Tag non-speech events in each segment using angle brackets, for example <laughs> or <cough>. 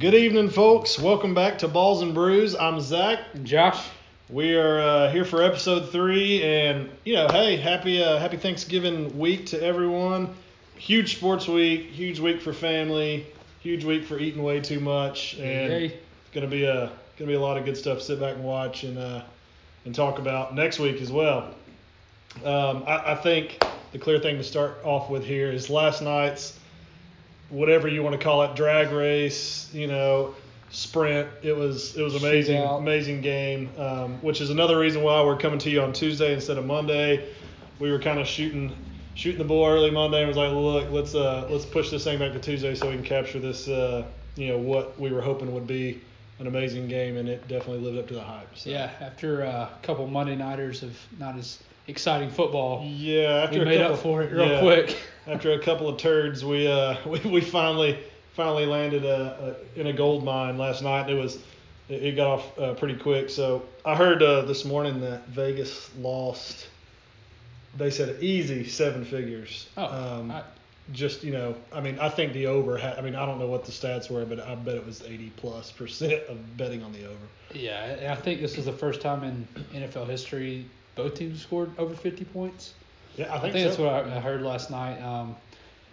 Good evening, folks. Welcome back to Balls and Brews. I'm Zach. Josh. We are uh, here for episode three, and you know, hey, happy uh, happy Thanksgiving week to everyone. Huge sports week, huge week for family, huge week for eating way too much, and Hey. gonna be a gonna be a lot of good stuff to sit back and watch and uh, and talk about next week as well. Um, I, I think the clear thing to start off with here is last night's whatever you want to call it drag race, you know, sprint. It was it was amazing, Shootout. amazing game. Um, which is another reason why we're coming to you on Tuesday instead of Monday. We were kind of shooting shooting the bull early Monday and was like, look, let's uh let's push this thing back to Tuesday so we can capture this uh you know what we were hoping would be an amazing game and it definitely lived up to the hype. So. Yeah, after a couple Monday nighters of not as exciting football, Yeah, after we made couple, up for it real yeah, quick. After a couple of turds, we uh <laughs> we, we finally finally landed a, a, in a gold mine last night. It was it, it got off uh, pretty quick. So I heard uh, this morning that Vegas lost. They said easy seven figures. Oh, um, I- just you know, I mean, I think the over had. I mean, I don't know what the stats were, but I bet it was 80 plus percent of betting on the over. yeah, I think this is the first time in NFL history both teams scored over 50 points. Yeah, I I think, think, that's what I, I heard last night. Um,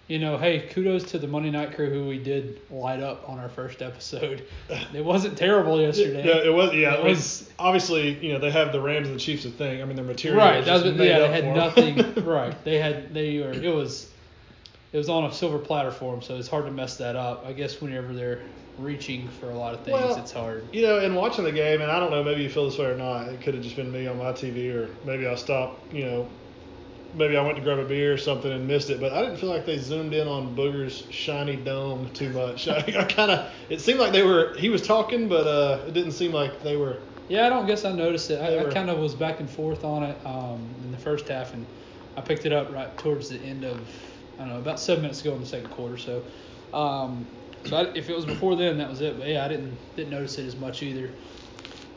you know, hey, kudos to the Monday Night Crew who we did light up on our first episode. <laughs> It wasn't terrible yesterday. Yeah, it was. Yeah, It it was. was- obviously, you know, they have the Rams and the Chiefs to thing. I mean, their material Right. was That was, yeah, they had nothing. <laughs> right. They had they were it was it was on a silver platter for them, so it's hard to mess that up. I guess whenever they're reaching for a lot of things, Well, it's hard. You know, and watching the game, and I don't know, maybe you feel this way or not. It could have just been me on my TV, or maybe I stopped. You know, maybe I went to grab a beer or something and missed it. But I didn't feel like they zoomed in on Booger's shiny dome too much. <laughs> I, I kind of, it seemed like they were. He was talking, but uh, it didn't seem like they were. Yeah, I don't guess I noticed it. I, I kind of was back and forth on it um, in the first half, and I picked it up right towards the end of I don't know about seven minutes ago in the second quarter. So, um, so I, if it was before then, that was it. But yeah, I didn't didn't notice it as much either.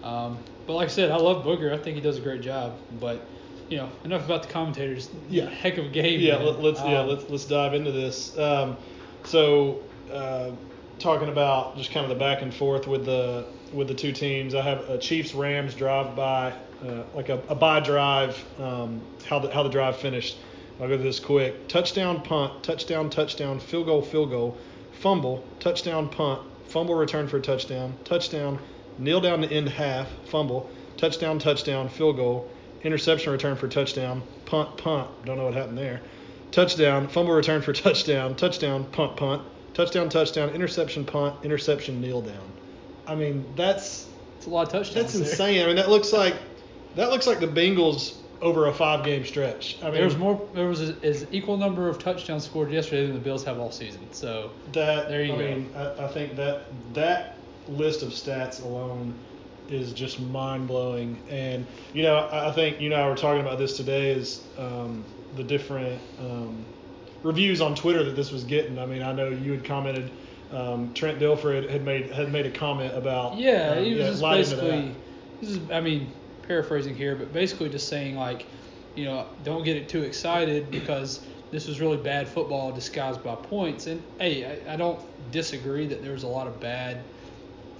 Um, but like I said, I love Booger. I think he does a great job. But you know, enough about the commentators. Yeah. heck of a game. Yeah, man. let, let's yeah Um, let's let's dive into this. Um, so uh, talking about just kind of the back and forth with the with the two teams. I have a Chiefs Rams drive by uh, like a, a by drive. Um, how the how the drive finished. I'll go through this quick. Touchdown, punt, touchdown, touchdown, field goal, field goal, fumble, touchdown, punt, fumble, return for a touchdown, touchdown, kneel down to end half, fumble, touchdown, touchdown, field goal, interception, return for touchdown, punt, punt. Don't know what happened there. Touchdown, fumble, return for <laughs> touchdown, touchdown, punt, punt, touchdown, touchdown, interception, punt, interception, kneel down. I mean, that's It's a lot of touchdowns. that's there. insane. I mean, that looks like that looks like the Bengals over a five game stretch. I mean, There was more. There was a, as equal number of touchdowns scored yesterday than the Bills have all season. So That There you I go. mean, I, I think that that list of stats alone is just mind blowing. And you know, I, think you know I were talking about this today is um, the different um, reviews on Twitter that this was getting. I mean, I know you had commented. Um, Trent Dilfer had, made had made a comment about Yeah, um, he was yeah, just light into that. basically. This is, I mean, paraphrasing here, but basically just saying like, you know, don't get it too excited because this was really bad football disguised by points. And hey, I, I don't disagree that there was a lot of bad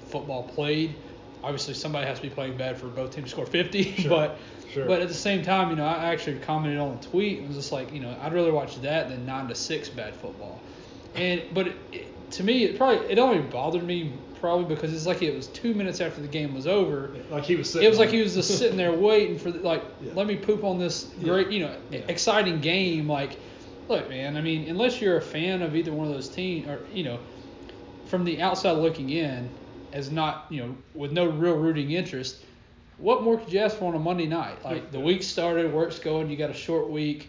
football played. Obviously, somebody has to be playing bad for both teams to score 50. <laughs> Sure, But sure. but at the same time, you know, I actually commented on a tweet and was just like, you know, I'd rather watch that than nine to six bad football. And but it, it, to me, it probably it only bothered me probably because it's like it was two minutes after the game was over. like he was sitting It was like he was just sitting there waiting for the, like, <laughs> Yeah. let me poop on this great, you know, Yeah. exciting game. Like, look, man, I mean, unless you're a fan of either one of those teams, or you know, from the outside looking in, as not, you know, with no real rooting interest, what more could you ask for on a Monday night? Like the week started, work's going, you got a short week.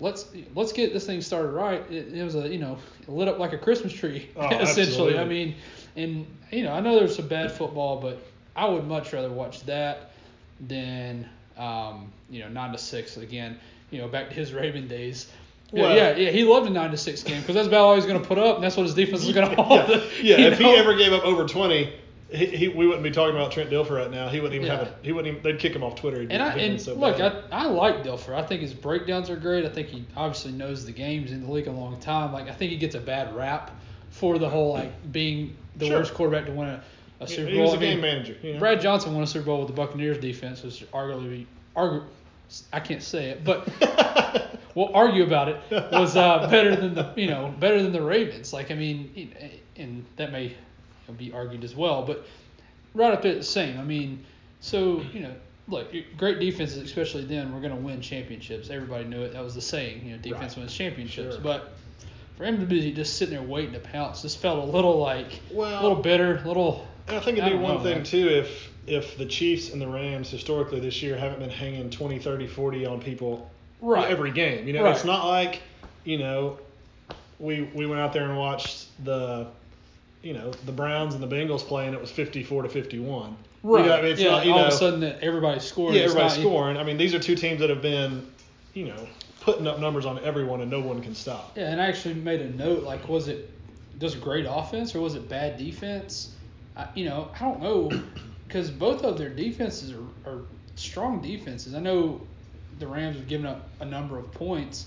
Let's let's get this thing started right. It, it was a you know lit up like a Christmas tree <laughs> Oh, essentially. absolutely. I mean, and you know I know there's some bad football, but I would much rather watch that than um, you know nine to six again. You know back to his Raven days. Yeah, Well- yeah, yeah, he loved a nine to six game because that's about all he's going to put up, and that's what his defense is going <laughs> to hold. yeah, yeah. <laughs> If know? he ever gave up over twenty, he, he, we wouldn't be talking about Trent Dilfer right now. He wouldn't even Yeah. have a. He wouldn't even. They'd kick him off Twitter. He'd And I be- he'd been and so look, bad. I, I like Dilfer. I think his breakdowns are great. I think he obviously knows the games in the league a long time. Like I think he gets a bad rap for the whole like being the Sure. worst quarterback to win a, a Super he Bowl. was a I mean, game manager. You know? Brad Johnson won a Super Bowl with the Buccaneers defense, which arguably, argu- I can't say it, but we'll argue about it. Was uh, better than the you know better than the Ravens. Like I mean, and that may be argued as well, but right up there the same. I mean, so you know, look, great defenses, especially then, we're going to win championships. Everybody knew it. That was the saying. You know, defense Right. wins championships. Sure. But for him to be just sitting there waiting to pounce, just felt a little like Well- a little bitter, a little. And I think it'd be one know, thing man. too if if the Chiefs and the Rams historically this year haven't been hanging 20, 30, 40 on people Right. every game. You know, Right. it's not like, you know, we we went out there and watched the you know, the Browns and the Bengals play and it was 54 to 51. You Right. know, I mean, it's yeah. not, you all know, of a sudden, that everybody's scoring. yeah, It's everybody's not- scoring. I mean, these are two teams that have been, you know, putting up numbers on everyone and no one can stop. Yeah, and I actually made a note. Like, was it just great offense or was it bad defense? I, you know, I don't know because both of their defenses are, are strong defenses. I know the Rams have given up a number of points,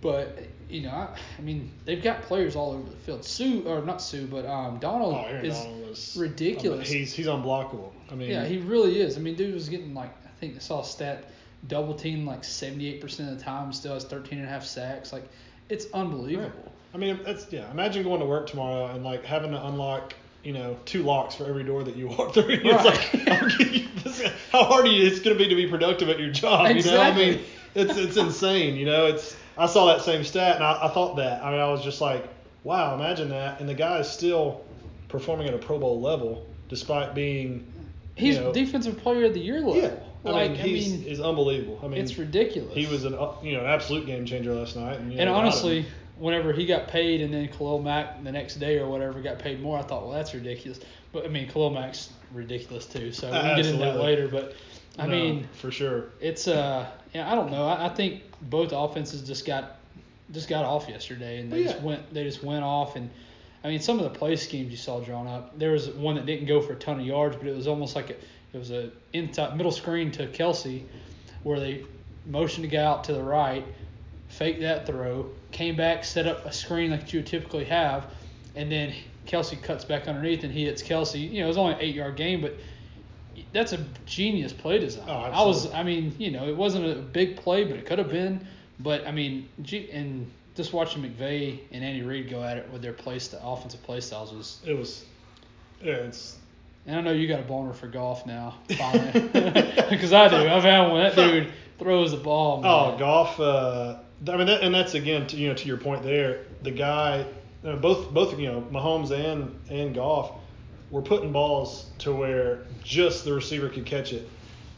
but you know, I, I mean, they've got players all over the field. Suh or not Suh, but um, Donald Oh, is Donald was ridiculous. I mean, he's he's unblockable. I mean, yeah, he really is. I mean, dude was getting like I think I saw a stat double team like 78% of the time, still has 13 and a half sacks. Like, it's unbelievable. I mean, that's yeah. Imagine going to work tomorrow and like having to unlock, you know, two locks for every door that you walk through. <laughs> It's like, this- how hard are you, it's going to be to be productive at your job. You know, I mean, <laughs> it's it's insane. You know, it's. I saw that same stat and I, I thought that. I mean, I was just like, wow, imagine that. And the guy is still performing at a Pro Bowl level despite being. He's you know, defensive player of the year level. Yeah. I Like, mean, I he's mean, is unbelievable. I mean, it's ridiculous. he was an you know an absolute game changer last night. And, you know, without honestly, whenever he got paid and then Khalil Mack the next day or whatever got paid more, I thought, well, that's ridiculous. But I mean, Khalil Mack's ridiculous too. So we can get into that later. But I no, mean, for sure. it's uh, yeah, I don't know. I, I think both offenses just got just got off yesterday, and they Well, just went they just went off. And I mean, some of the play schemes you saw drawn up. There was one that didn't go for a ton of yards, but it was almost like a, it was a inside middle screen to Kelce, where they motioned to go out to the right, fake that throw, came back, set up a screen like you would typically have, and then Kelce cuts back underneath and he hits Kelce. You know, it was only an eight yard game, but that's a genius play design. Oh, I was. I mean, you know, it wasn't a big play, but it could have been. But I mean, and just watching McVay and Andy Reid go at it with their play st- offensive play styles was. It was. Yeah, it's. And I know you got a boner for Goff now, finally, <laughs> because I do. I've had one. That <laughs> dude throws the ball. Man. Oh, Goff. Uh, I mean, that, and that's again, to, you know, to your point there. The guy, uh, both, both, you know, Mahomes and and Goff, were putting balls to where just the receiver could catch it,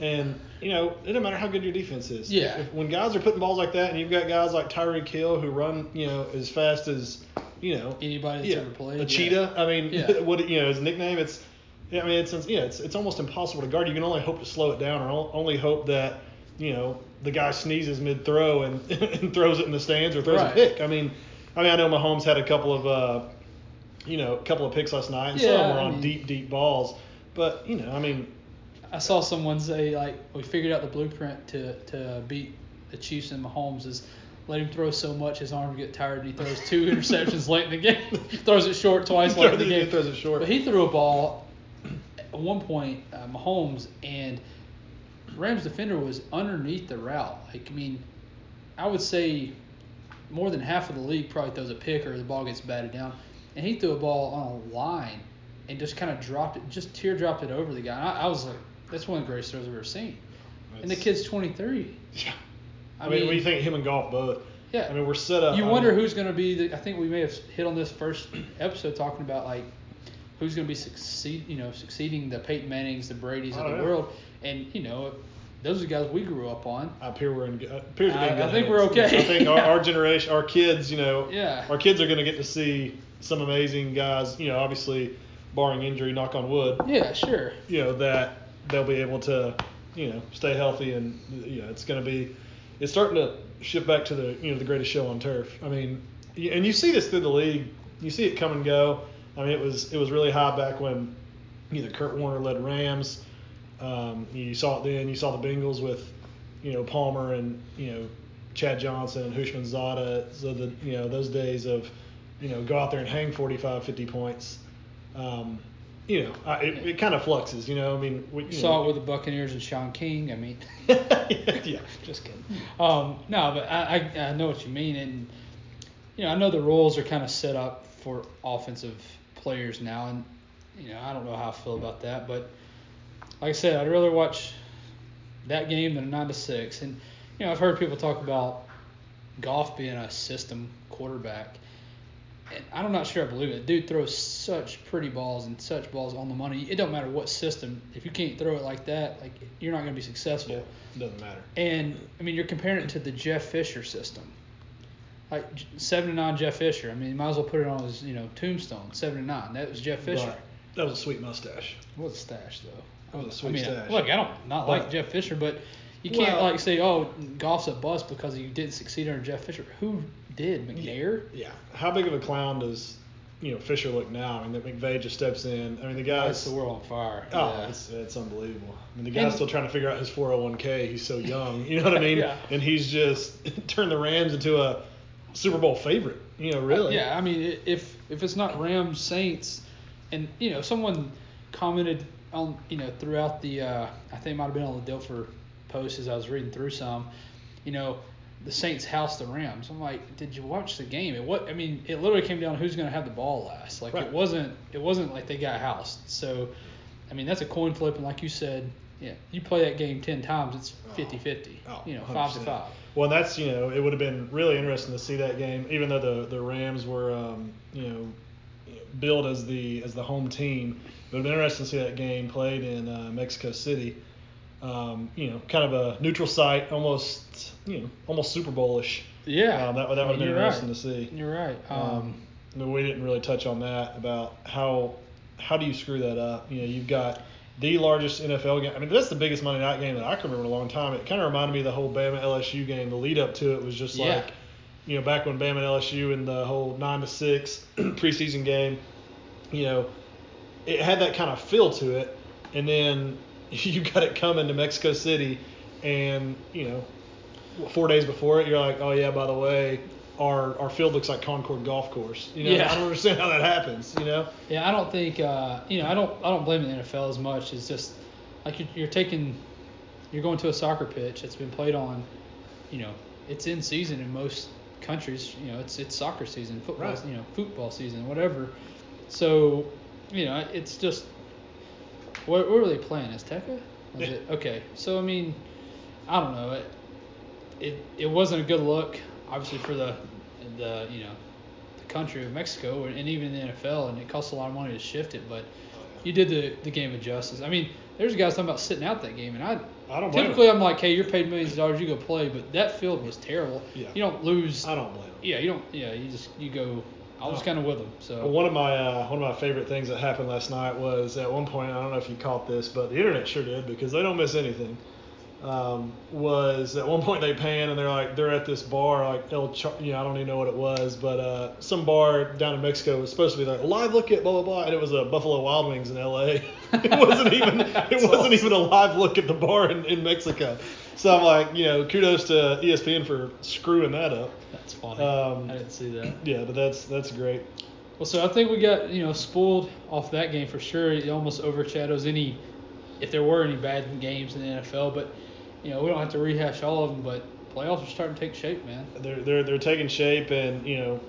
and you know, it doesn't matter how good your defense is. Yeah. If, when guys are putting balls like that, and you've got guys like Tyreek Hill who run, you know, as fast as, you know, Anybody that's yeah, ever played. a yeah. cheetah. I mean, Yeah. <laughs> what you know, his nickname. It's, yeah, I mean, it's yeah, it's it's almost impossible to guard. You can only hope to slow it down, or only hope that you know the guy sneezes mid throw and, <laughs> and throws it in the stands or throws Right. a pick. I mean, I mean, I know Mahomes had a couple of uh, you know, a couple of picks last night, and some of them were I on mean- deep, deep balls. But you know, I mean, I saw someone say like we figured out the blueprint to to beat the Chiefs and Mahomes is let him throw so much his arms get tired and he throws two <laughs> interceptions late in the game. <laughs> throws it short twice late in the he game. throws it short. But he threw a ball at one point, uh, Mahomes and Rams defender was underneath the route. Like I mean, I would say more than half of the league probably throws a pick or the ball gets batted down, and he threw a ball on a line and just kind of dropped it, just teardropped it over the guy. And I, I was like, that's one of the greatest throws I've ever seen. And the kid's 23. Yeah. I, I mean, do you think? Him and Goff both. Yeah. I mean, we're set up. You I wonder mean, who's going to be the. I think we may have hit on this first episode talking about like who's going to be succeed, you know, succeeding the Peyton Mannings, the Brady's of the world, and you know, those are the guys we grew up on. I appear we're in. Appears to be I- good I think hands. we're okay. I think our, our <laughs> generation, our kids, you know, Yeah. our kids are going to get to see some amazing guys. You know, obviously, barring injury, knock on wood. Yeah, sure. You know that they'll be able to, you know, stay healthy and you know it's going to be. It's starting to shift back to the you know the greatest show on turf. I mean, and you see this through the league. You see it come and go. I mean, it was it was really high back when either Kurt Warner led Rams. Um, you saw it then. You saw the Bengals with, you know, Palmer and you know, Chad Johnson and Houshmandzadeh. So the you know those days of, you know, go out there and hang 45, 50 points. Um, you know, I, it, it kind of fluxes. You know, I mean, we, you Saw know, it with the Buccaneers and Shaun King. I mean, <laughs> yeah, just kidding. um, no, but I, I I know what you mean, and you know I know the roles are kind of set up for offensive players now, and you know I don't know how I feel about that, but like I said, I'd rather watch that game than a nine to six, and you know I've heard people talk about Goff being a system quarterback. And I'm not sure I believe it. Dude throws such pretty balls and such balls on the money. It don't matter what system. If you can't throw it like that, like you're not going to be successful. Yeah, doesn't matter. And I mean, you're comparing it to the Jeff Fisher system. Like seven to nine, Jeff Fisher. I mean, you might as well put it on his, you know, tombstone. Seven to nine. That was Jeff Fisher. That was a sweet mustache. What a stash though. That was a I sweet mean, stash. look, I don't not like But- Jeff Fisher, but you can't Well- like say, oh, Goff's a bust because you didn't succeed under Jeff Fisher. Who did? McNair. Yeah. How big of a clown does you know Fisher look now? I mean, that McVay just steps in. I mean, the guy's the world on fire. Oh, yeah. it's, it's unbelievable. I mean, the guy's And- still trying to figure out his 401k. He's so young. <laughs> You know what I mean? Yeah. And he's just <laughs> turned the Rams into a Super Bowl favorite. You know, really. Yeah, I mean, if if it's not Rams Saints, and you know, someone commented on you know throughout the uh, I think it might have been on the Dilfer post as I was reading through some, you know, the Saints house the Rams. I'm like, did you watch the game? It what I mean, it literally came down to who's going to have the ball last. Like Right. it wasn't it wasn't like they got housed. So, I mean, that's a coin flip, and like you said. Yeah, you play that game ten times, it's 50-50. Oh, you know, five to 100%. five. Well, that's you know, it would have been really interesting to see that game, even though the the Rams were um, you know billed as the as the home team. It would have been interesting to see that game played in uh, Mexico City. Um, you know, kind of a neutral site, almost you know, almost Super Bowlish. Yeah, Um, that, that would have been You're interesting right. to see. You're right. Um, Um, I mean, we didn't really touch on that about how how do you screw that up? You know, you've got the largest NFL game. I mean, that's the biggest Monday night game that I can remember in a long time. It kind of reminded me of the whole Bama LSU game. The lead up to it was just Yeah. like, you know, back when Bama and LSU and the whole nine to six <clears throat> preseason game. You know, it had that kind of feel to it, and then <laughs> you got it coming to Mexico City, and you know, four days before it, you're like, oh yeah, by the way, our our field looks like Concord Golf Course. You know, Yeah. I don't understand how that happens. You know, Yeah, I don't think uh, you know. I don't. I don't blame the NFL as much. It's just like you're, you're taking, you're going to a soccer pitch that's been played on. You know, it's in season in most countries. You know, it's it's soccer season, football. Right. You know, football season, whatever. So, you know, it's just. What, what were they playing? Azteca? Was Yeah. it okay? So I mean, I don't know. It, it it wasn't a good look, obviously for the the you know the country of Mexico and even the NFL, and it costs a lot of money to shift it. But you did the, the game of justice. I mean, there's guys talking about sitting out that game, and I I don't typically them. I'm like, hey, you're paid millions of dollars, you go play, but that field was terrible. Yeah. You don't lose. I don't blame. Yeah, you don't. Yeah, you just you go. I was Oh. kind of with them. So Well, one of my uh, one of my favorite things that happened last night was at one point I don't know if you caught this, but the internet sure did because they don't miss anything. Um, was at one point they pan and they're like they're at this bar like El Char- you know I don't even know what it was, but uh, some bar down in Mexico was supposed to be like live look at blah blah blah, and it was a Buffalo Wild Wings in L.A. <laughs> it <laughs> wasn't even it wasn't awesome. even a live look at the bar in, in Mexico. So I'm like you know kudos to ESPN for screwing that up. that's funny. Um, I didn't see that. Yeah, but that's that's great. Well, so I think we got you know spoiled off that game for sure. It almost overshadows any if there were any bad games in the NFL. But you know we don't have to rehash all of them. But playoffs are starting to take shape, man. they're they're they're taking shape, and you know,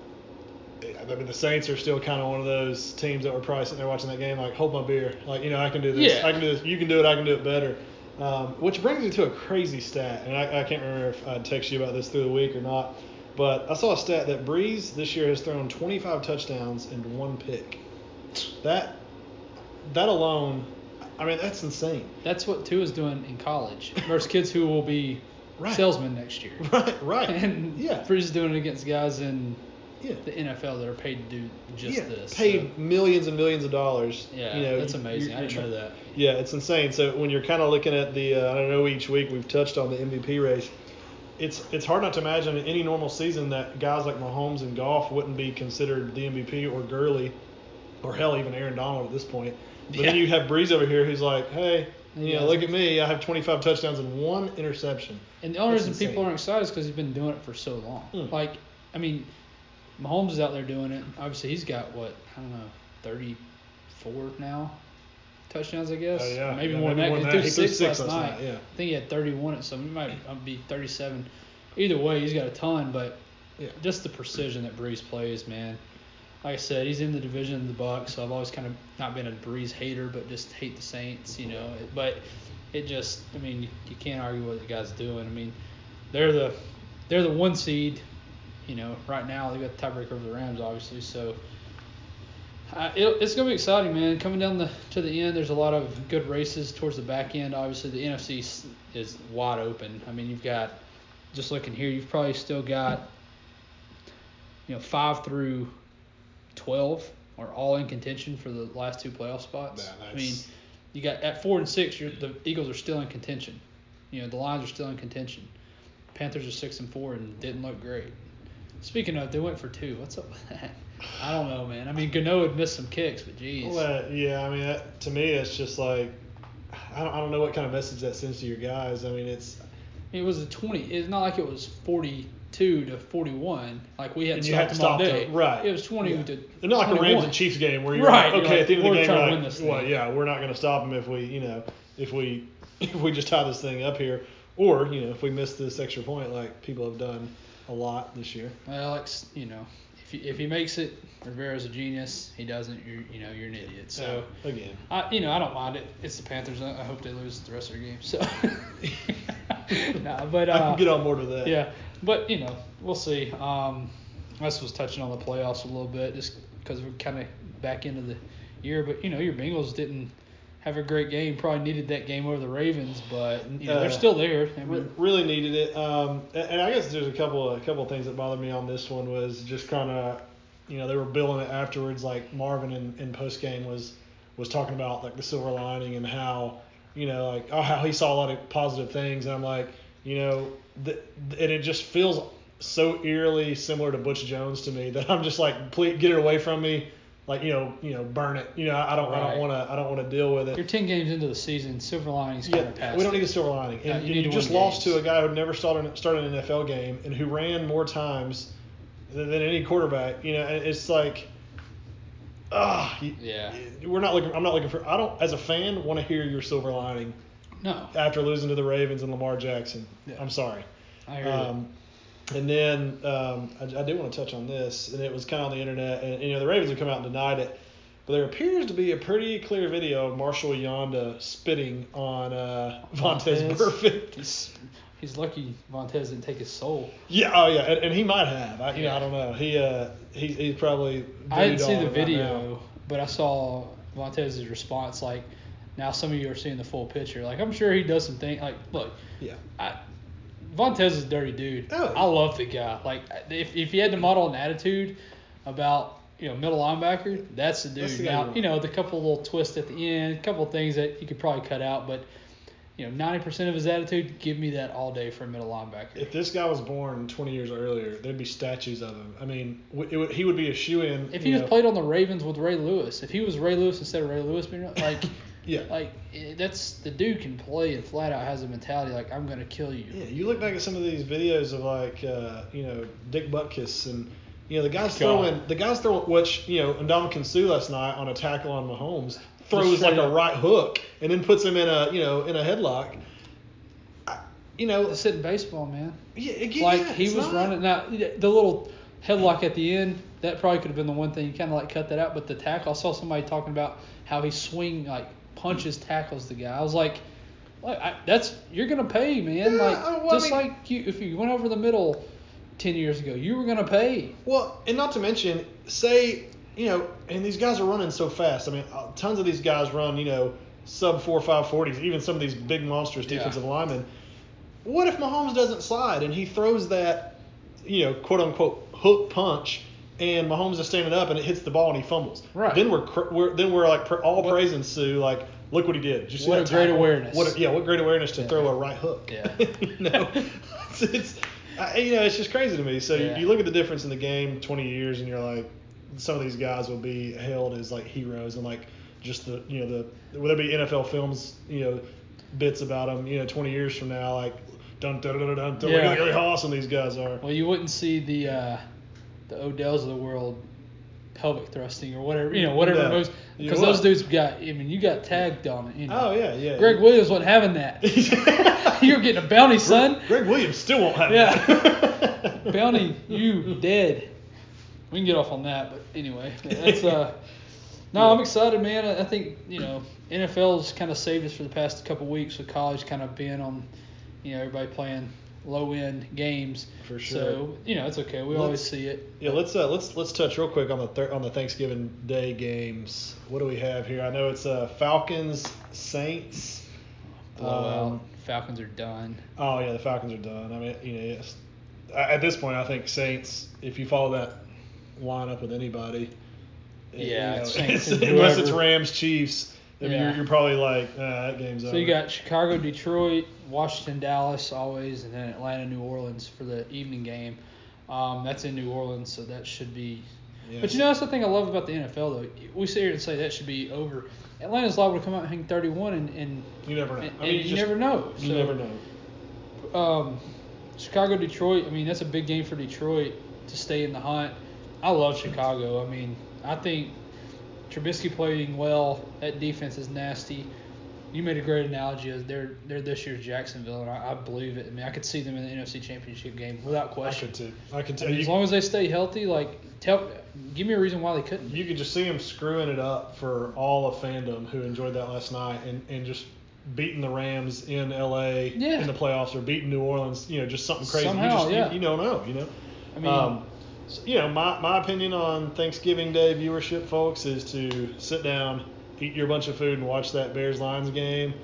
I mean the Saints are still kind of one of those teams that were probably sitting there watching that game like, hold my beer, like you know I can do this, Yeah. I can do this, you can do it, I can do it better. Um, which brings me to a crazy stat, and I, I can't remember if I texted you about this through the week or not, but I saw a stat that Brees this year has thrown 25 touchdowns and one pick. That that alone, I mean that's insane. That's what Tua's doing in college versus kids who will be <laughs> Right. salesmen next year. <laughs> Right, right. <laughs> And yeah, Brees is doing it against guys in yeah. the NFL that are paid to do just yeah, this. paid so- millions and millions of dollars. yeah, you know, that's amazing. I didn't know that. Yeah, it's insane. So when you're kind of looking at the, uh, I don't know, each week we've touched on the MVP race. It's it's hard not to imagine in any normal season that guys like Mahomes and Goff wouldn't be considered the MVP or Gurley, or hell even Aaron Donald at this point. But then you have Brees over here who's like, hey, you Yeah. know, look at me, I have 25 touchdowns and one interception. And the only That's reason people aren't excited is because he's been doing it for so long. Hmm. Like, I mean, Mahomes is out there doing it. Obviously, he's got what I don't know, 34 now touchdowns, I guess. Oh, yeah. Maybe Yeah, more maybe than that. than 'cause that. He threw six, six last night. night, yeah. I think he had 31 at some. He might be 37. Either way, he's got a ton. But Yeah. just the precision that Brees plays, man. Like I said, he's in the division of the Bucks, so I've always kind of not been a Brees hater, but just hate the Saints, you know. But it just, I mean, you, can't argue what the guy's doing. I mean, they're the they're the one seed, you know. Right now, they got the tiebreaker over the Rams, obviously. So uh, it, it's gonna be exciting, man. Coming down the to the end, there's a lot of good races towards the back end. Obviously, the NFC is wide open. I mean, you've got just looking here, you've probably still got you know five through twelve are all in contention for the last two playoff spots. Yeah, I mean, you got at four and six, you're, the Eagles are still in contention. You know, the Lions are still in contention. Panthers are six and four and didn't look great. Speaking of, they went for two. What's up with that? I don't know, man. I mean, Gano had missed some kicks, but geez. Well, that- yeah, I mean, that, to me, it's just like I don't, I don't know what kind of message that sends to your guys. I mean, it's It was a 20. It's not like it was 42 to 41. Like we had and stopped you had to stop day. them, right? It was 20 Yeah. to. They're not like a Rams and Chiefs game where you're Right, like, you're okay, like, at the end of the game, you're like, well, yeah, we're not going to stop them if we, you know, if we <laughs> if we just tie this thing up here, or you know, if we miss this extra point, like people have done a lot this year. Well, it's, you know, if he, if he makes it, Rivera's a genius. He doesn't, you're, you know, you're an idiot. So. Yeah, again, I, you know, I don't mind it. It's the Panthers. I, hope they lose the rest of their games. So, <laughs> nah, but uh, I can get on board with that. yeah, but you know, we'll see. Um, Wes was touching on the playoffs a little bit just because we're kind of back into the year. But you know, your Bengals didn't have a great game. Probably needed that game over the Ravens, but you know, they're Uh, still there. I mean, really needed it. Um, and, and I guess there's a couple of, a couple things that bothered me on this one was just kind of, you know, they were billing it afterwards. Like Marvin in, in post game was was talking about like the silver lining and how, you know, like oh how he saw a lot of positive things. And I'm like, you know, th- and it just feels so eerily similar to Butch Jones to me that I'm just like, please get it away from me. Like you know, you know, burn it. You know, I don't, I don't want to, I don't want to deal with it. you're 10 games into the season. Silver linings kind Yeah, we don't need a silver lining. Yeah, And, you and you, just win lost games. to a guy who never started started an NFL game and who ran more times than, than any quarterback. You know, and it's like, ah, Yeah. we're not looking. I'm not looking for. I don't, as a fan, want to hear your silver lining No, after losing to the Ravens and Lamar Jackson. Yeah. I'm sorry. I you. Um, and then um, I, I did want to touch on this, and it was kind of on the internet, and you know the Ravens have come out and denied it, but there appears to be a pretty clear video of Marshal Yanda spitting on uh, Vontaze Vontaze. Burfict. He's, he's lucky Vontaze didn't take his soul. Yeah, oh yeah, and, and he might have. I, you know, Yeah. I don't know. He uh, he he's probably. I didn't see the right video, but I saw Vontaze's response. Like, now some of you are seeing the full picture. Like, I'm sure he does some things. Like, look, Yeah. I, Vontaze is a dirty dude. Oh. I love the guy. Like, if if he had to model an attitude about you know middle linebacker, that's the dude. That's the now, you know, the couple little twists at the end, a couple things that you could probably cut out, but. You know, 90% of his attitude, give me that all day for a middle linebacker. If this guy was born 20 years earlier, there'd be statues of him. I mean, it would, he would be a shoe in. If he was played on the Ravens with Ray Lewis, if he was Ray Lewis instead of Ray Lewis being like, <laughs> Yeah. like eh, that's the dude can play and flat out has a mentality like I'm gonna kill you. Yeah, you look back at some of these videos of like uh, you know Dick Butkus and you know the guys God. throwing the guys throwing which you know Ndamukong Suh last night on a tackle on Mahomes throws straight like a right hook and then puts him in a you know in a headlock. I, you know, It's hitting baseball, man. yeah, again, Like yeah, he was not- running now the little headlock at the end. That probably could have been the one thing you kind of like cut that out. But the tackle, I saw somebody talking about how he swing like punches tackles the guy. I was like, like I, that's you're gonna pay, man. Yeah, like well, I just mean- like you, if you went over the middle ten years ago, you were gonna pay. Well, and not to mention, say, you know, and these guys are running so fast. I mean, uh, tons of these guys run, you know, sub four five forties. Even some of these big monsters Yeah. defensive linemen. What if Mahomes doesn't slide and he throws that, you know, quote unquote hook punch, and Mahomes is standing up and it hits the ball and he fumbles. Right. Then we're, cr- we're then we're like pr- all What- praising Suh. Like, look what he did. Did you see What that a great tackle? awareness. What a, yeah, what great awareness to Yeah. throw a right hook. Yeah. <laughs> you know, it's, it's I, you know, it's just crazy to me. So Yeah. you, you look at the difference in the game 20 years, and you're like, some of these guys will be hailed as like heroes, and like just the you know the will there be NFL films you know bits about them you know 20 years from now like dun dun dun dun, dun, dun Yeah. look how awesome these guys are. Well, you wouldn't see the uh, the Odells of the world pelvic thrusting or whatever you know whatever No. moves because those dudes got I mean you got tagged on it. You know. Oh yeah, yeah. Gregg Williams wasn't having that. <laughs> <laughs> You're getting a bounty, son. Gregg Williams still won't have Yeah. that. <laughs> Bounty, you dead. We can get off on that, but anyway, that's uh. No, I'm excited, man. I I think you know NFL's kind of saved us for the past couple weeks with college kind of being on, you know, everybody playing low end games. For sure. So you know it's okay. We Let's- always see it. Yeah, let's uh, let's let's touch real quick on the thir- on the Thanksgiving Day games. What do we have here? I know it's uh, Falcons Saints. Blowout. Um, Falcons are done. oh yeah, the Falcons are done. I mean, you know, yes. At this point, I think Saints. If you follow that lineup with anybody, you Yeah, know, it's <laughs> unless it's. Rams Chiefs, I mean, Yeah. you're, you're probably like ah, that game's over. So you got Chicago, Detroit, Washington, Dallas always, and then Atlanta, New Orleans for the evening game. Um, that's in New Orleans, so that should be. Yeah. But you know that's the thing I love about the NFL though. We sit here and say that should be over. Atlanta's liable to come out and hang 31, and and, you never know. and, I mean, you, just- never know. You never know. Um, Chicago, Detroit. I mean that's a big game for Detroit to stay in the hunt. I love Chicago. I mean I think Trubisky playing well. That defense is nasty. You made a great analogy. Of they're they're this year's Jacksonville, and I, I believe it. I mean, I could see them in the NFC Championship game without question. I could too. I could I tell mean, you. as long as they stay healthy, like tell, give me a reason why they couldn't. You could just see them screwing it up for all of fandom who enjoyed that last night and, and just beating the Rams in LA Yeah. in the playoffs or beating New Orleans, you know, just something crazy. Somehow, you just yeah. you, you don't know, you know. I mean, um, so, you know, my, my opinion on Thanksgiving Day viewership, folks, is to sit down, eat your bunch of food, and watch that Bears Lions game.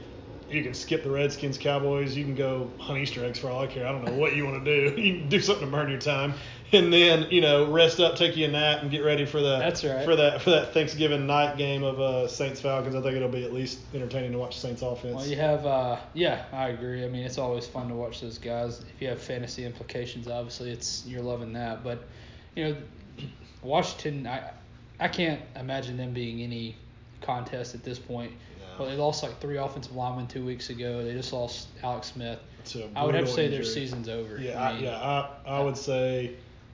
You can skip the Redskins Cowboys. You can go hunt Easter eggs for all I care. I don't know what you want to do. <laughs> You can do something to burn your time, and then you know rest up, take you a nap, and get ready for the That's right. for that for that Thanksgiving night game of uh, Saints Falcons. I think it'll be at least entertaining to watch Saints offense. Well, you have, uh, yeah, I agree. I mean, it's always fun to watch those guys. If you have fantasy implications, obviously, it's you're loving that. But you know, <clears throat> Washington, I, I can't imagine them being any contest at this point. No. Well, they lost like three offensive linemen two weeks ago. They just lost Alex Smith. It's I would have to say their season's over. Yeah, I I, yeah, I, I would say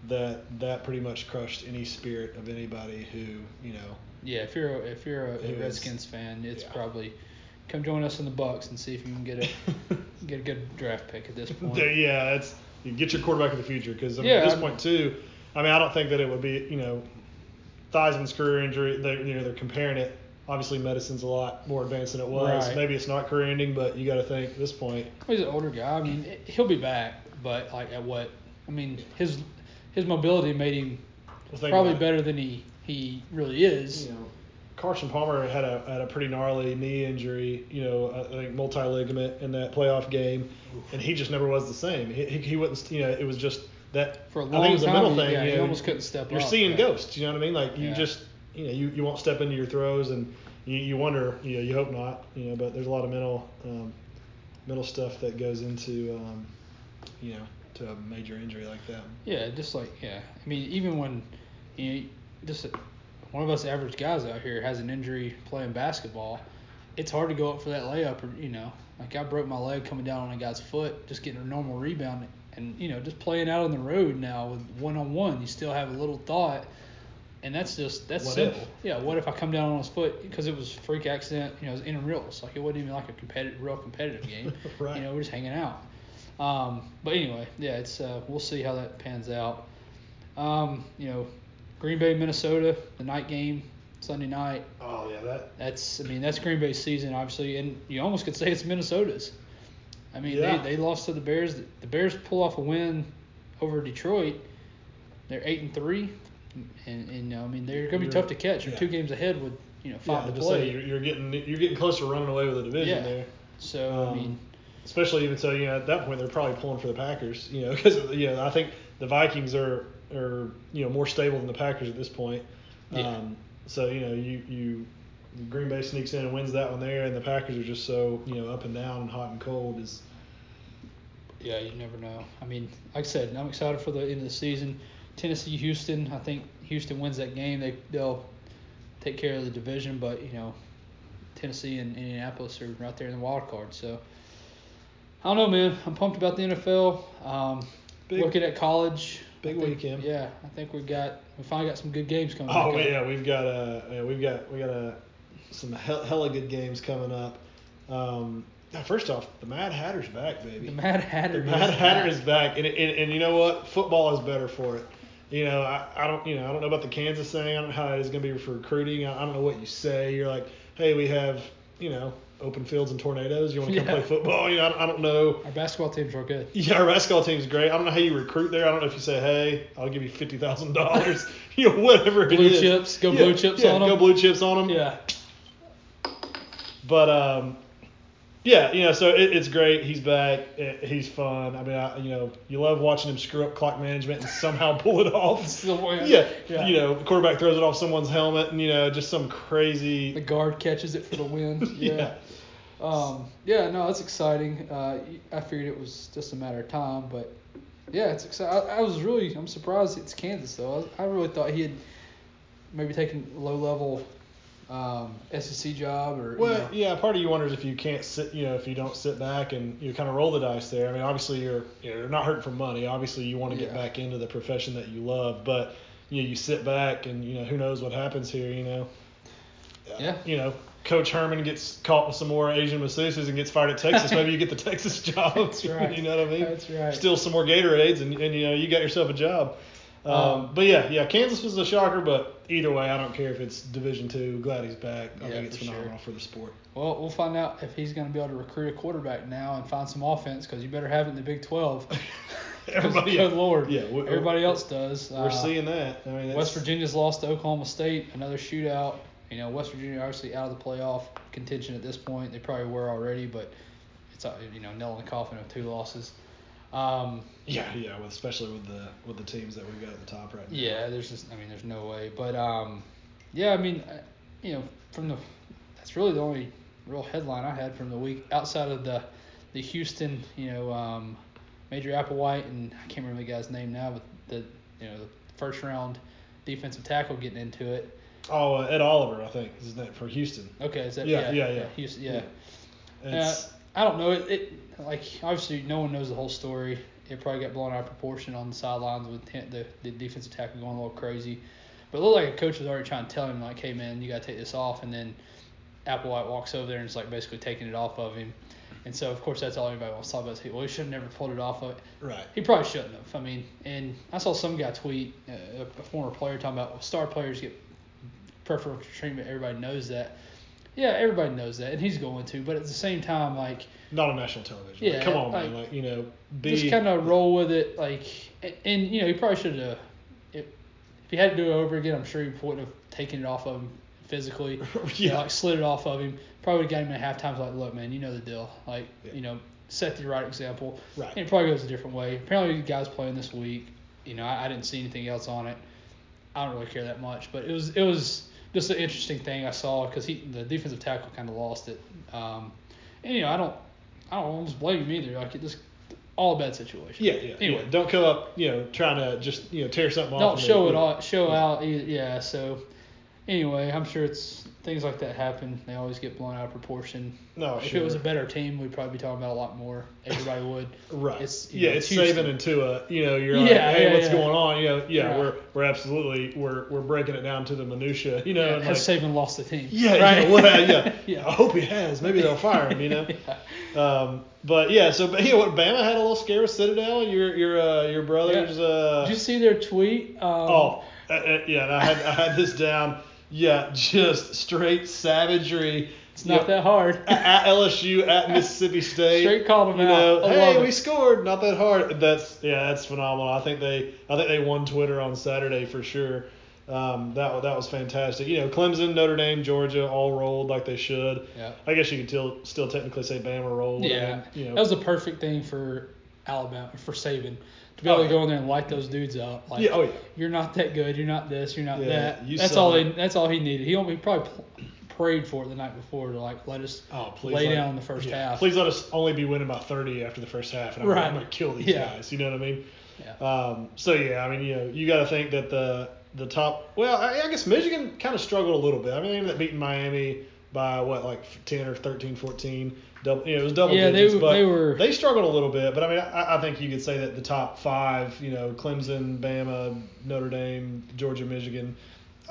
that that pretty much crushed any spirit of anybody who you know. Yeah, if you're a, if you're a, a Redskins fan, it's yeah. probably come join us in the Bucks and see if you can get a <laughs> get a good draft pick at this <laughs> point. yeah, that's you get your quarterback of the future because I mean, Yeah, at this I'm- point too. I mean, I don't think that it would be you know, Theismann's career injury. They you know they're comparing it. Obviously, medicine's a lot more advanced than it was. Right. Maybe it's not career ending, but you got to think at this point. He's an older guy. I mean, he'll be back, but like at what? I mean, his his mobility made him Well, probably it. better than he he really is. you know, Carson Palmer had a had a pretty gnarly knee injury. You know, I I think multi ligament in that playoff game, and he just never was the same. He, he, he wasn't. You know, it was just that. For a I long think it was a mental thing. yeah, you he know, almost couldn't step You're up, seeing yeah. ghosts. You know what I mean? Like you Yeah. just, you know, you, you won't step into your throws, and you, you wonder. You know, you hope not. You know, but there's a lot of mental um, mental stuff that goes into, um, you know, to a major injury like that. Yeah, just like yeah. I mean, even when you know, just one of us average guys out here has an injury playing basketball, it's hard to go up for that layup. Or you know, like I broke my leg coming down on a guy's foot, just getting a normal rebound, and you know, just playing out on the road now with one on one, you still have a little thought. And that's just that's What simple. if? Yeah. What if I come down on his foot because it was freak accident? You know, it was intramurals. Like it wasn't even like a competitive, real competitive game. <laughs> Right. You know, we're just hanging out. Um, but anyway, yeah, it's uh, we'll see how that pans out. Um, you know, Green Bay, Minnesota, the night game Sunday night. Oh yeah, that. That's I mean that's Green Bay's season obviously, and you almost could say it's Minnesota's. I mean Yeah. they, they lost to the Bears. The Bears pull off a win over Detroit. They're eight and three, and, and I mean they're gonna be You're- tough to catch. You're yeah. two games ahead with you know five yeah, to play. say you're, you're getting you're getting close to running away with the division Yeah. there. so I Um, mean especially even so, you know, at that point they're probably pulling for the Packers, you know, <laughs> because you know I think the Vikings are are you know more stable than the Packers at this point. Yeah. Um, so you know you you Green Bay sneaks in and wins that one there, and the Packers are just so you know up and down and hot and cold. Is Yeah, you never know. I mean, like I said, I'm excited for the end of the season. Tennessee, Houston. I think Houston wins that game. They they'll take care of the division, but you know, Tennessee and Indianapolis are right there in the wild card. So I don't know, man. I'm pumped about the NFL. Um, Big- looking at college, Big think- weekend. Yeah, I think we've got we finally got some good games coming. Oh back up. yeah, we've got uh, yeah, we've got we got uh, some hell, hella good games coming up. Um, first off, the Mad Hatter's back, baby. The Mad Hatter. The Mad is Hatter back. is back, and, and and you know what? Football is better for it. You know, I, I don't you know I don't know about the Kansas thing. I don't know how it's going to be for recruiting. I, I don't know what you say. You're like, hey, we have you know open fields and tornadoes. You want to come Yeah. play football? You know, I, don't- I don't know. Our basketball team's real good. Yeah, our basketball team's great. I don't know how you recruit there. I don't know if you say, hey, I'll give you fifty thousand dollars. <laughs> <laughs> you know, whatever it Blue is. chips, go Yeah, blue chips yeah, on Go them. blue chips on them. Yeah. But um, yeah, you know, so it, it's great. He's back. It, he's fun. I mean, I, you know, you love watching him screw up clock management and somehow <laughs> pull it off. Yeah, Yeah. you know, the quarterback throws it off someone's helmet, and you know, just some crazy. The guard catches it for the win. <laughs> Yeah. Yeah. Um, yeah, no, that's exciting. Uh, I figured it was just a matter of time, but yeah, it's exciting. I, I was really, I'm surprised it's Kansas though. I, I really thought he had maybe taken low level um, SEC job or. you Well, know. yeah, part of you wonders if you can't sit, you know, if you don't sit back and you kind of roll the dice there. I mean, obviously you're you know, you're not hurting for money. Obviously you want to get Yeah. back into the profession that you love, but you know, you sit back and you know who knows what happens here. You know. Yeah. You know, Coach Herman gets caught with some more Asian masseuses and gets fired at Texas. Maybe you get the <laughs> Texas job. That's right. you know what I mean? That's right. Steal some more Gatorades and, and you know you got yourself a job. Um, Um, but yeah, yeah, Kansas was a shocker, but either way, I don't care if it's Division Two. Glad he's back. I Yeah, think it's for sure. phenomenal for the sport. Well, we'll find out if he's going to be able to recruit a quarterback now and find some offense because you better have it in the Big Twelve. <laughs> Everybody, good lord, yeah, we- everybody else does. We're Uh, seeing that. I mean, West Virginia's lost to Oklahoma State, another shootout. You know, West Virginia obviously out of the playoff contention at this point. They probably were already, but it's uh, you know nail in the coffin of two losses. Um, Yeah, yeah, with, especially with the with the teams that we've got at the top right now. yeah, there's just I mean there's no way, but um, yeah, I mean uh, you know from the that's really the only real headline I had from the week outside of the the Houston you know um, Major Applewhite and I can't remember the guy's name now, but the you know the first round defensive tackle getting into it. Oh, uh, Ed Oliver, I think, is that for Houston? Okay, is that Yeah, yeah yeah, yeah. Houston, yeah. Yeah. Uh, It's, I don't know. It, it like obviously no one knows the whole story. It probably got blown out of proportion on the sidelines with the the defensive tackle going a little crazy. But it looked like a coach was already trying to tell him like, hey man, you gotta take this off, and then Applewhite walks over there and is like basically taking it off of him. And so of course that's all anybody wants to talk about. Is, well, he should have never pulled it off of it. right. He probably shouldn't have. I mean, and I saw some guy tweet uh, a former player talking about well, star players get preferential treatment. Everybody knows that. Yeah, everybody knows that, and he's going to. But at the same time, like Not on national television. Yeah, Like, come on, man. like, Like you know, be just kind of roll with it. Like, and, and you know, he probably should have. If, if he had to do it over again, I'm sure he wouldn't have taken it off of him physically. <laughs> You know, Yeah. like slid it off of him. Probably got him at halftime. Like, look, man, you know the deal. Like, Yeah. you know, set the right example. Right. And it probably goes a different way. Apparently, the guy's playing this week. You know, I, I didn't see anything else on it. I don't really care that much, but it was it was just an interesting thing I saw because he the defensive tackle kind of lost it. Um, and you know, I don't I don't almost blame him either. Like it just all a bad situation. Yeah, yeah. Anyway. yeah. Don't come up, you know, trying to just you know tear something off. Don't show it all show Yeah. out. Yeah. So anyway, I'm sure it's things like that happen. They always get blown out of proportion. No, if sure. it was a better team, we'd probably be talking about a lot more. Everybody would. <laughs> Right. It's, you yeah, know, it's. Saban and Tua. You know, you're <laughs> like, Yeah, hey, yeah, what's yeah. going on? You know, yeah, Right. we're we're absolutely we're we're breaking it down to the minutia. You know, has like, Saban lost the team? yeah, Right? yeah, well, yeah, <laughs> Yeah. I hope he has. Maybe they'll fire him. You know. Um, but yeah, so but, you know what? Bama had a little scare with Citadel. Your your uh, your brothers. Uh, Did you see their tweet? Um, oh, uh, uh, yeah. I had I had this down. Yeah, just straight savagery. it's not that hard. at, LSU, <laughs> at Mississippi State. Straight called 'em you out. know, I hey, we it. scored. Not that hard. That's yeah, that's phenomenal. I think they I think they won Twitter on Saturday for sure. Um, that that was fantastic. You know, Clemson, Notre Dame, Georgia, all rolled like they should. Yeah. I guess you could still still technically say Bama rolled. Yeah, mean, you know, that was a perfect thing for Alabama for Saban to be Oh, able to go in there and light those dudes up. Like, yeah, oh yeah. you're not that good. You're not this. You're not Yeah, that. you That's all. It. that's all he needed. He only he probably prayed for it the night before to like let us Oh, please lay let- down in the first yeah, half. Please let us only be winning by 30 after the first half, and I'm, Right. I'm going to kill these Yeah. guys. You know what I mean? Yeah. Um, so yeah, I mean, you know, you got to think that the the top. Well, I, I guess Michigan kind of struggled a little bit. I mean, they ended up beating Miami by what like 10 or 13, 14. Double, know, it was double Yeah, they digits. w- but they were- they struggled a little bit. But I mean, I, I think you could say that the top five, you know, Clemson, Bama, Notre Dame, Georgia, Michigan,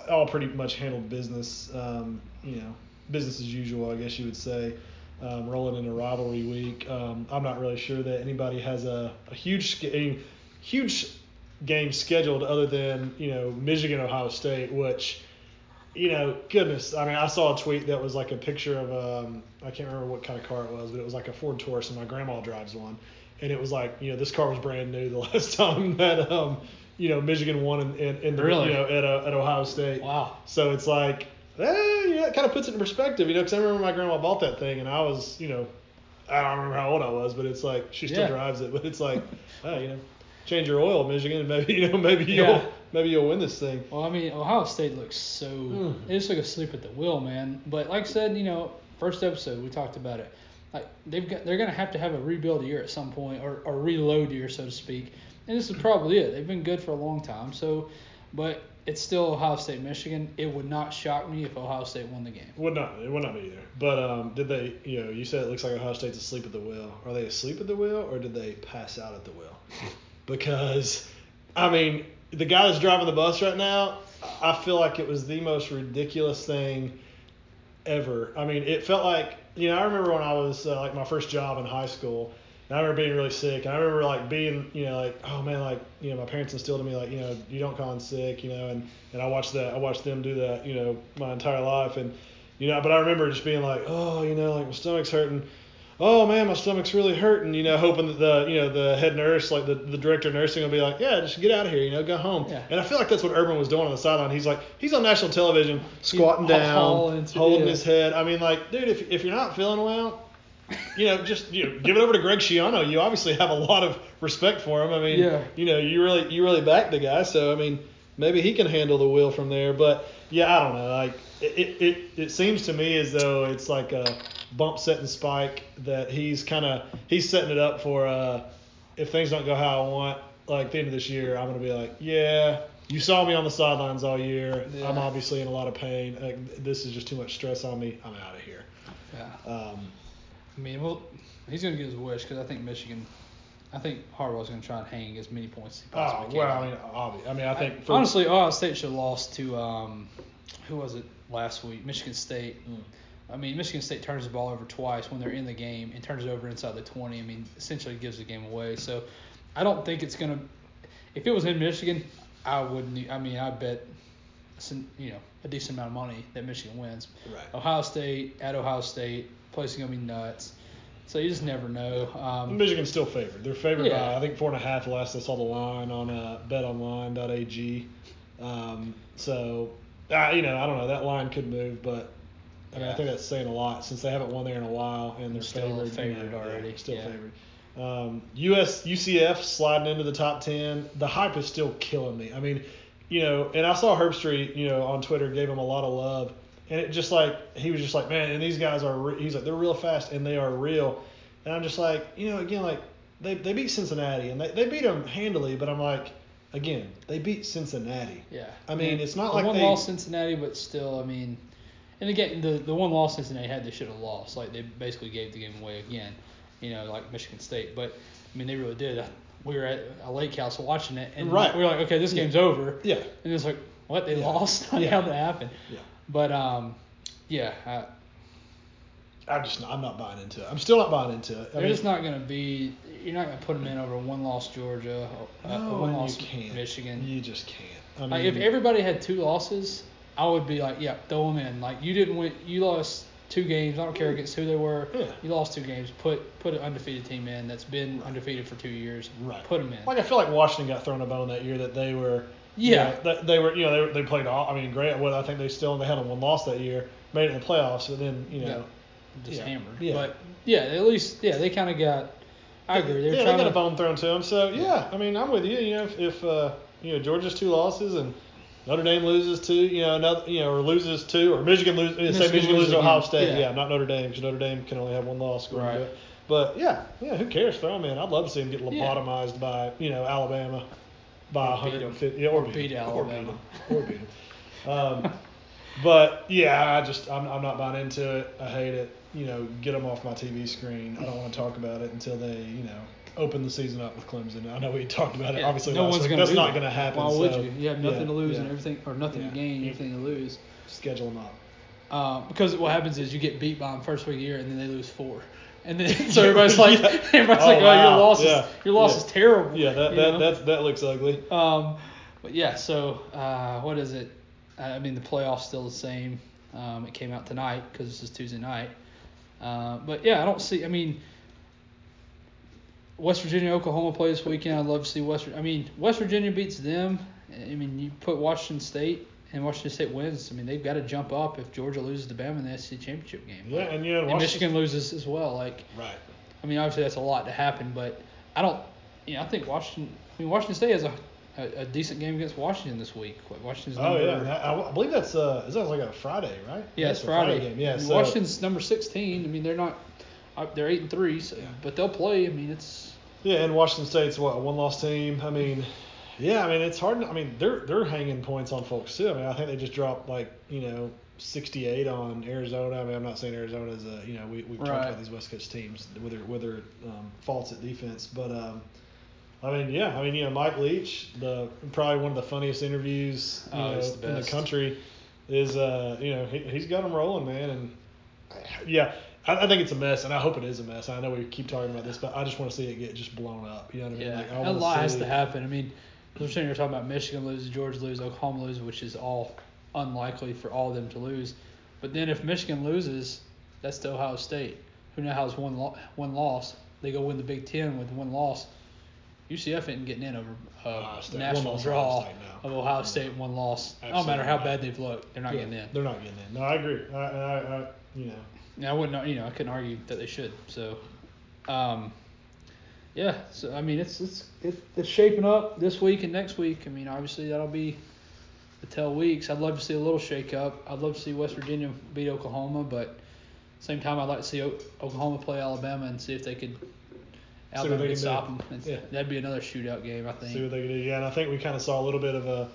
all pretty much handled business. Um, you know, business as usual, I guess you would say. Um, rolling into rivalry week, um, I'm not really sure that anybody has a, a huge, a huge game scheduled other than you know Michigan, Ohio State, which you know, goodness. I mean, I saw a tweet that was like a picture of um, I can't remember what kind of car it was, but it was like a Ford Taurus, and my grandma drives one, and it was like you know this car was brand new the <laughs> last time that um, you know Michigan won in, in, in the Really? you know at, uh, at Ohio State. Wow. So it's like, eh, yeah, it kind of puts it in perspective, you know, because I remember my grandma bought that thing, and I was, you know, I don't remember how old I was, but it's like she still Yeah. drives it, but it's like, <laughs> oh, you know, change your oil, Michigan, and <laughs> maybe you know maybe you'll Yeah. Maybe you'll win this thing. Well, I mean, Ohio State looks so. Mm. They just look asleep at the wheel, man. But like I said, you know, first episode we talked about it. Like they've got, they're gonna have to have a rebuild year at some point, or, or reload year, so to speak. And this is probably it. They've been good for a long time. So, but it's still Ohio State, Michigan. It would not shock me if Ohio State won the game. Would not it would not be either. But um, did they? You know, you said it looks like Ohio State's asleep at the wheel. Are they asleep at the wheel, or did they pass out at the wheel? <laughs> Because, I mean, the guy that's driving the bus right now, I feel like it was the most ridiculous thing ever. I mean, it felt like you know I remember when I was uh, like my first job in high school. And I remember being really sick. And I remember like being, you know, like, oh man, like, you know, my parents instilled in me like, you know, you don't call in sick, you know, and, and I watched that, I watched them do that, you know, my entire life. And, you know, but I remember just being like, oh, you know, like my stomach's hurting. Oh man, my stomach's really hurting, you know, hoping that the, you know, the head nurse, like the, the director of nursing will be like, yeah, just get out of here, you know, go home. Yeah. And I feel like that's what Urban was doing on the sideline. He's like, he's on national television, squatting down, holding yeah. his head. I mean, like, dude, if, if you're not feeling well, you know, just you know, give it over to Greg Schiano. You obviously have a lot of respect for him. I mean, Yeah. you know, you really you really back the guy, so I mean, maybe he can handle the wheel from there. But yeah, I don't know. Like it it, it, it seems to me as though it's like a bump setting spike that he's kind of he's setting it up for uh, if things don't go how I want, like the end of this year, I'm gonna be like, yeah. You saw me on the sidelines all year. Yeah. I'm obviously in a lot of pain. Like, this is just too much stress on me. I'm out of here. Yeah. Um, I mean, well, he's gonna get his wish because I think Michigan. I think Harbaugh's gonna try and hang as many points as he Oh possibly well, can. I mean, obvi- I mean, I think for, Honestly, Ohio State should have lost to um, who was it last week? Michigan State. Mm. I mean, Michigan State turns the ball over twice when they're in the game and turns it over inside the 20. I mean, essentially gives the game away. So, I don't think it's gonna. If it was in Michigan, I wouldn't. I mean, I bet, you know, a decent amount of money that Michigan wins. right. Ohio State at Ohio State, place is gonna be nuts. So you just never know. Um, Michigan's still favored. They're favored Yeah. by I think four and a half. Last I saw the line on uh, BetOnline.ag. Um, so uh, you know, I don't know. That line could move, but I mean, I think that's saying a lot since they haven't won there in a while and they're Still favored. you know, already, Yeah, still yeah. favored. Um, US UCF sliding into the top ten. The hype is still killing me. I mean, you know, and I saw Herbstreit, you know, on Twitter gave him a lot of love, and it just like he was just like, man, and these guys are. Re-, he's like, they're real fast and they are real, and I'm just like, you know, again, like they they beat Cincinnati and they they beat them handily, but I'm like, again, they beat Cincinnati. yeah. I mean, it's not like one they- loss Cincinnati, but still, I mean, and again, the the one loss Cincinnati had, they should have lost. Like they basically gave the game away again. You know, like Michigan State. But I mean, they really did. We were at a lake house watching it, and Right. we were like, okay, this game's over. Yeah. And it's like, what? They Yeah. lost? <laughs> Like, Yeah. How'd that happen? Yeah. But um, yeah, uh, I'm just not, I'm not buying into it. I'm still not buying into it. I they're mean, just not gonna be. You're not gonna put them in over one loss Georgia, uh, no, one loss. Michigan. You just can't. I mean, Like if everybody had two losses, I would be like, yeah, throw them in. Like you didn't win, you lost two games. I don't care against who they were. Yeah. You lost two games. Put put an undefeated team in that's been undefeated for two years. Right. Put them in. Like I feel like Washington got thrown a bone that year that they were. Yeah. You know, that they were. You know, they, were- they played all. I mean, great. Well, I think they still they had a one loss that year, made it in the playoffs, and then you know. Just yeah, hammered. yeah. But yeah, at least yeah, they kind of got. I agree. They're yeah, they trying got a to. bone thrown to them. So yeah, I mean, I'm with you. You know, if, if uh, you know Georgia's two losses and Notre Dame loses two, you know, another, you know, or loses two, or Michigan loses, say Michigan Michigan loses loses Ohio. State, Yeah. yeah. not Notre Dame, because Notre Dame can only have one loss. going Right. into it. But yeah, yeah, who cares? Throw them in. I'd love to see them get Yeah. lobotomized by you know Alabama by Or 150, yeah, or, Or beat Alabama. or beat them, beat. Um, but yeah, I just I'm, I'm not buying into it. I hate it. You know, get them off my TV screen. I don't want to talk about it until they you know open the season up with Clemson. I know we talked about it. Yeah, Obviously, no one's week. gonna That's not that. going to happen. Why would so, you? You have nothing yeah, to lose yeah. and everything, or nothing to gain, everything to lose. Schedule them up. Uh, because what happens is you get beat by them first week of the year and then they lose four. And then <laughs> so everybody's <laughs> like, Yeah. everybody's Oh, like, oh, wow. your loss Yeah. is your loss Yeah. is terrible. Yeah, that you that that looks ugly. Um, but yeah, so uh, what is it? I mean, the playoffs still the same. Um, it came out tonight because this is Tuesday night. Uh, but yeah, I don't see. I mean, West Virginia, Oklahoma play this weekend. I'd love to see West. I mean, West Virginia beats them. I mean, you put Washington State and Washington State wins. I mean, they've got to jump up if Georgia loses to Bama in the SEC championship game. Yeah, and you know, and Michigan loses as well. Like, Right. I mean, obviously that's a lot to happen, but I don't. You know, I think Washington. I mean, Washington State has a a, a decent game against Washington this week. Washington's Oh number, yeah, I, I believe that's uh, is that like a Friday, right? yeah, it's a Friday. game. Yeah, I mean, so, Washington's number 16. I mean, they're not. uh, They're eight and three, so, Yeah. but they'll play. I mean, it's Yeah, and Washington State's what a one-loss team. I mean, yeah, I mean it's hard. I mean they're they're hanging points on folks too. I mean I think they just dropped like you know 68 on Arizona. I mean I'm not saying Arizona is a you know we we've talked about these West Coast teams whether their um, faults at defense, but um, I mean yeah, I mean you know Mike Leach, the probably one of the funniest interviews you Oh, know, the in the country is uh you know he he's got them rolling man and yeah. I, think it's a mess, and I hope it is a mess. I know we keep talking about this, but I just want to see it get just blown up. You know what I mean? yeah, Like, I a lot has to happen. I mean, we're sitting here talking about Michigan loses, Georgia loses, Oklahoma loses, which is all unlikely for all of them to lose. But then if Michigan loses, that's to Ohio State, who now has one lo- one loss. They go win the Big Ten with one loss. UCF isn't getting in over a. One national draw Ohio of Ohio State one loss. It don't matter how Absolutely bad they've looked, they're not Yeah, getting in. They're not getting in. No, I agree. I, I, I you know. Yeah, I wouldn't, you know, I couldn't argue that they should. So, um, yeah. So I mean, it's it's it's, it's shaping up this week and next week. I mean, obviously that'll be the tell weeks. I'd love to see a little shake up. I'd love to see West Virginia beat Oklahoma, but same time I'd like to see o- Oklahoma play Alabama and see if they could Alabama they could stop do. them. Yeah. That'd be another shootout game, I think. See what they can do. Yeah, and I think we kind of saw a little bit of a,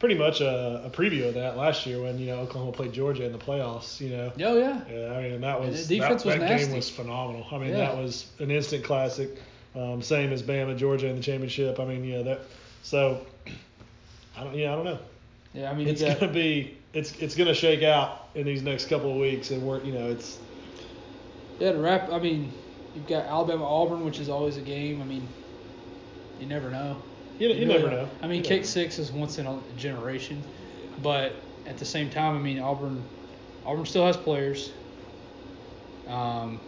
pretty much a, a preview of that last year when you know Oklahoma played Georgia in the playoffs. You know. Oh yeah. Yeah, I mean, and that And was the defense that, was that nasty. game was phenomenal. I mean, Yeah. that was an instant classic. Um, same as Bama, Georgia in the championship. I mean, yeah, that. So, I don't. Yeah, I don't know. Yeah, I mean, It's you got, gonna be. It's it's gonna shake out in these next couple of weeks, and we're you know it's Yeah, to wrap. I mean, you've got Alabama Auburn, which is always a game. I mean, you never know. you, you, really never don't. know. I mean, You kick six is once in a generation, but at the same time, I mean, Auburn, Auburn still has players. Um,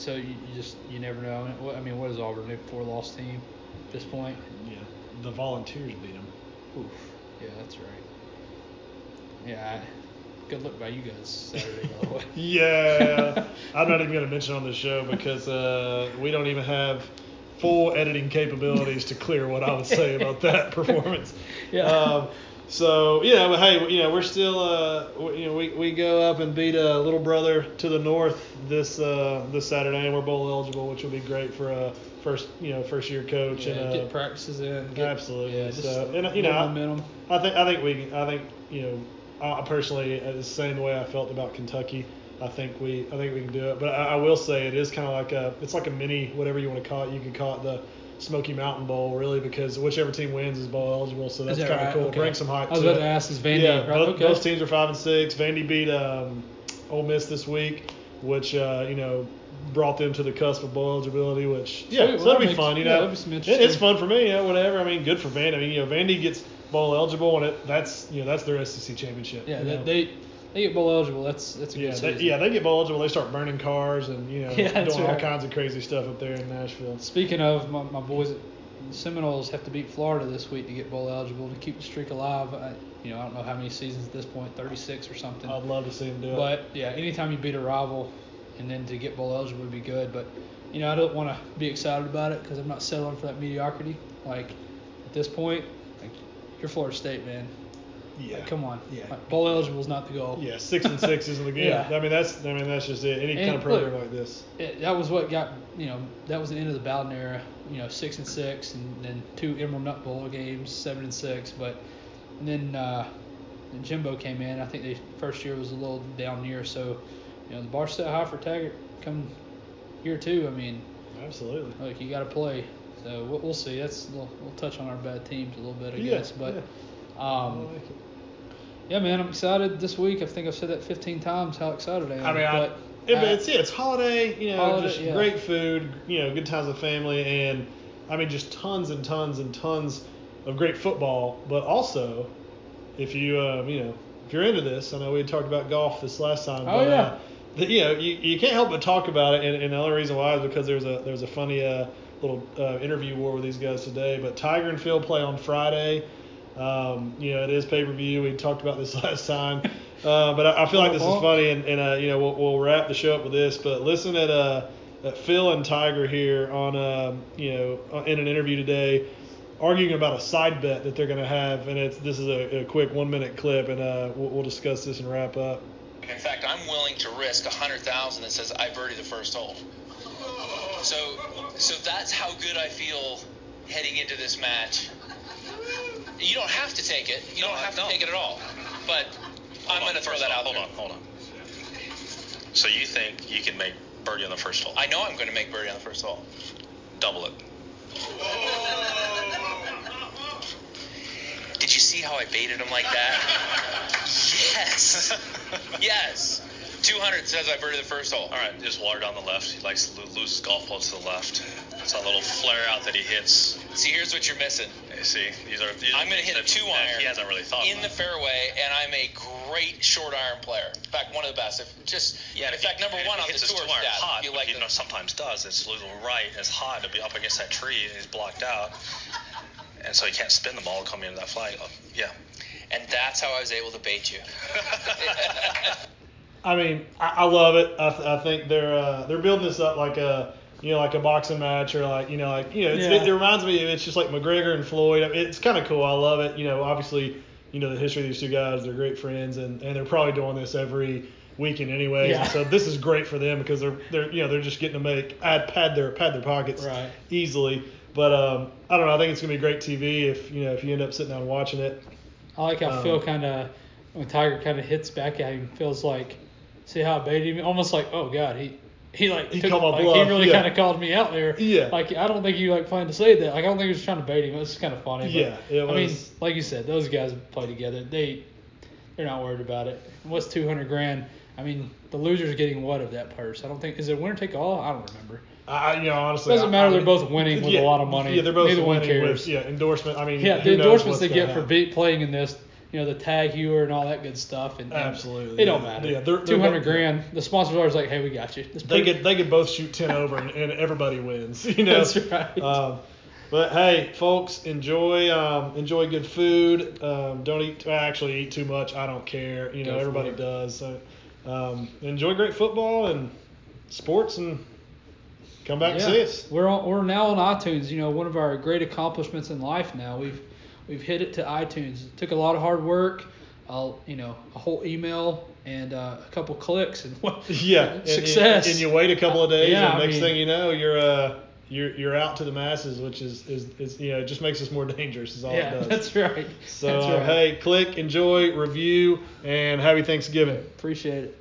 so you, you just you never know. I mean, what, I mean, what is Auburn? A four loss team at this point. Yeah, the Volunteers beat them. Oof. Yeah, that's right. Yeah. I, good luck by you guys Saturday, by the way. <laughs> Yeah, I'm not even gonna mention on the show because uh, we don't even have full editing capabilities to clear what I would say about that <laughs> performance. Yeah. Um, so yeah, but hey, you know we're still uh, we- you know we, we go up and beat a little brother to the north this uh, this Saturday, and we're bowl eligible, which will be great for a first you know first year coach Yeah, and uh, get practices in. Get, absolutely. Yeah, just So, and, you know, I- momentum. I think I think we I think you know I personally uh, the same way I felt about Kentucky. I think we I think we can do it. But I, I will say it is kind of like a it's like a mini whatever you want to call it. You could call it the Smoky Mountain Bowl really because whichever team wins is bowl eligible. So that's that kind of right? cool. Okay. Bring some hype I was about to ask, is Vandy yeah, right? both, okay. both teams are five and six. Vandy beat um, Ole Miss this week, which uh, you know brought them to the cusp of bowl eligibility. Which yeah, Sweet, so well, that'll that be makes- fun. You yeah, know, some It- it's fun for me. Yeah, whatever. I mean, good for Vandy. I mean, you know, Vandy gets bowl eligible, and it, that's you know that's their SEC championship. Yeah, they, they they get bowl eligible. That's that's a yeah, good they, yeah, they get bowl eligible. They start burning cars and you know <laughs> Yeah, doing all kinds of crazy stuff up there in Nashville. Speaking of my, my boys, the Seminoles have to beat Florida this week to get bowl eligible to keep the streak alive. I, you know, I don't know how many seasons at this point, 36 or something. I'd love to see them do it. But yeah, anytime you beat a rival, and then to get bowl eligible would be good. But you know, I don't want to be excited about it because I'm not settling for that mediocrity. Like at this point, like you're Florida State, man. Yeah, Like, come on. Yeah. Like, bowl eligible is not the goal. yeah, six and six isn't the <laughs> game. Yeah. I mean that's I mean that's just it. Any kind of program look, like this. It, that was what got you know that was the end of the Bowden era. You know, six and six, and then two Emerald Nut Bowl games, seven and six. But and then uh, and Jimbo came in. I think the first year was a little down year. so you know the bar set high for Taggart come year two. I mean, Absolutely. like you got to play. So we'll, we'll see. That's we'll, we'll touch on our bad teams a little bit, I Yeah, guess. But yeah. um, I like it. Yeah, man, I'm excited this week. I think I've said that 15 times how excited I am. I mean, I, but, yeah, but uh, it's yeah, it's holiday. You know, Holiday, just yeah. great food. You know, good times with family, and I mean, just tons and tons and tons of great football. But also, if you um, you know if you're into this, I know we had talked about golf this last time. Oh, but, yeah. Uh, the, you know, you, you can't help but talk about it, and, and the only reason why is because there's a there's a funny uh, little uh, interview war with these guys today. But Tiger and Phil play on Friday. Um, you know, it is pay per view. We talked about this <laughs> last time, uh, but I, I feel like this is funny, and, and uh, you know, we'll, we'll wrap the show up with this. But listen at uh, at Phil and Tiger here on um, you know in an interview today, arguing about a side bet that they're going to have, and it's this is a, a quick one minute clip, and uh, we'll, we'll discuss this and wrap up. In fact, I'm willing to risk a hundred thousand that says I birdie the first hole. So, so that's how good I feel heading into this match. You don't have to take it. You No, don't have to take it at all. But I'm going to throw that out all, there. Hold on, hold on. So you think you can make birdie on the first hole? I know I'm going to make birdie on the first hole. double it. <laughs> Did you see how I baited him like that? yes. <laughs> yes. 200 says I birdie the first hole. All right, just water down the left. He likes to lose his golf ball to the left. It's a little flare out that he hits. See, here's what you're missing. See, these are. These I'm going to hit a two that iron He hasn't really thought in the about. fairway, and I'm a great short iron player. In fact, one of the best. If just Yeah, in if fact, he- number and one if on he the hits his tour two iron stat. hot, you like he the, you know, sometimes does. It's a little right. It's hot to be up against that tree, and he's blocked out, and so he can't spin the ball coming into that flag. Oh, yeah. and that's how I was able to bait you. <laughs> <laughs> I mean, I, I love it. I, th- I think they're uh, they're building this up like a you know like a boxing match or like you know like you know it's, Yeah. it, it reminds me of it's just like McGregor and Floyd. I mean, It's kind of cool. I love it. You know, obviously you know the history of these two guys. They're great friends and, and they're probably doing this every weekend anyways. Yeah. And so this is great for them because they're they're you know they're just getting to make add pad their pad their pockets Right. easily. But um, I don't know. I think it's gonna be great TV if you know if you end up sitting down watching it. I like how Um, Phil kind of, when Tiger kind of hits back at him, feels like, see how I baited him? Almost like, oh God, he he like He took, like, he really yeah. kind of called me out there. Yeah. Like I don't think he like planned to say that. Like I don't think he was trying to bait him. It was kind of funny. But, Yeah, I mean, like you said, those guys play together. They they're not worried about it. What's two hundred grand? I mean, the loser's getting what of that purse? I don't think is it winner take all? I don't remember. I, you know, honestly, it Doesn't matter, I they're both winning with a lot of money. Yeah, they're both Neither one winning cares. with yeah endorsement. I mean, Yeah, the endorsements they get for playing in this, you know, the TAG Heuer and all that good stuff, and, and Absolutely, it don't matter. Yeah, they're- they're two hundred grand. The sponsors are always like, hey, we got you. They could they could both shoot ten over and, and everybody wins. <laughs> You know. That's right. Um, but hey, folks, enjoy um, enjoy good food. Um, don't eat actually eat too much. I don't care. You know, everybody it. does. So um, enjoy great football and sports and come back and see us. We're on, we're now on iTunes. You know, one of our great accomplishments in life. Now we've we've hit it to iTunes. It took a lot of hard work. Uh, you know, a whole email and uh, a couple clicks and <laughs> what Yeah, success. And, and you wait a couple of days, Yeah, and I next mean- thing you know, you're uh you're you're out to the masses, which is is, is you know it just makes us more <laughs> dangerous. Is all yeah, it does. that's right. so that's uh, right. hey, click, enjoy, review, and happy Thanksgiving. appreciate it.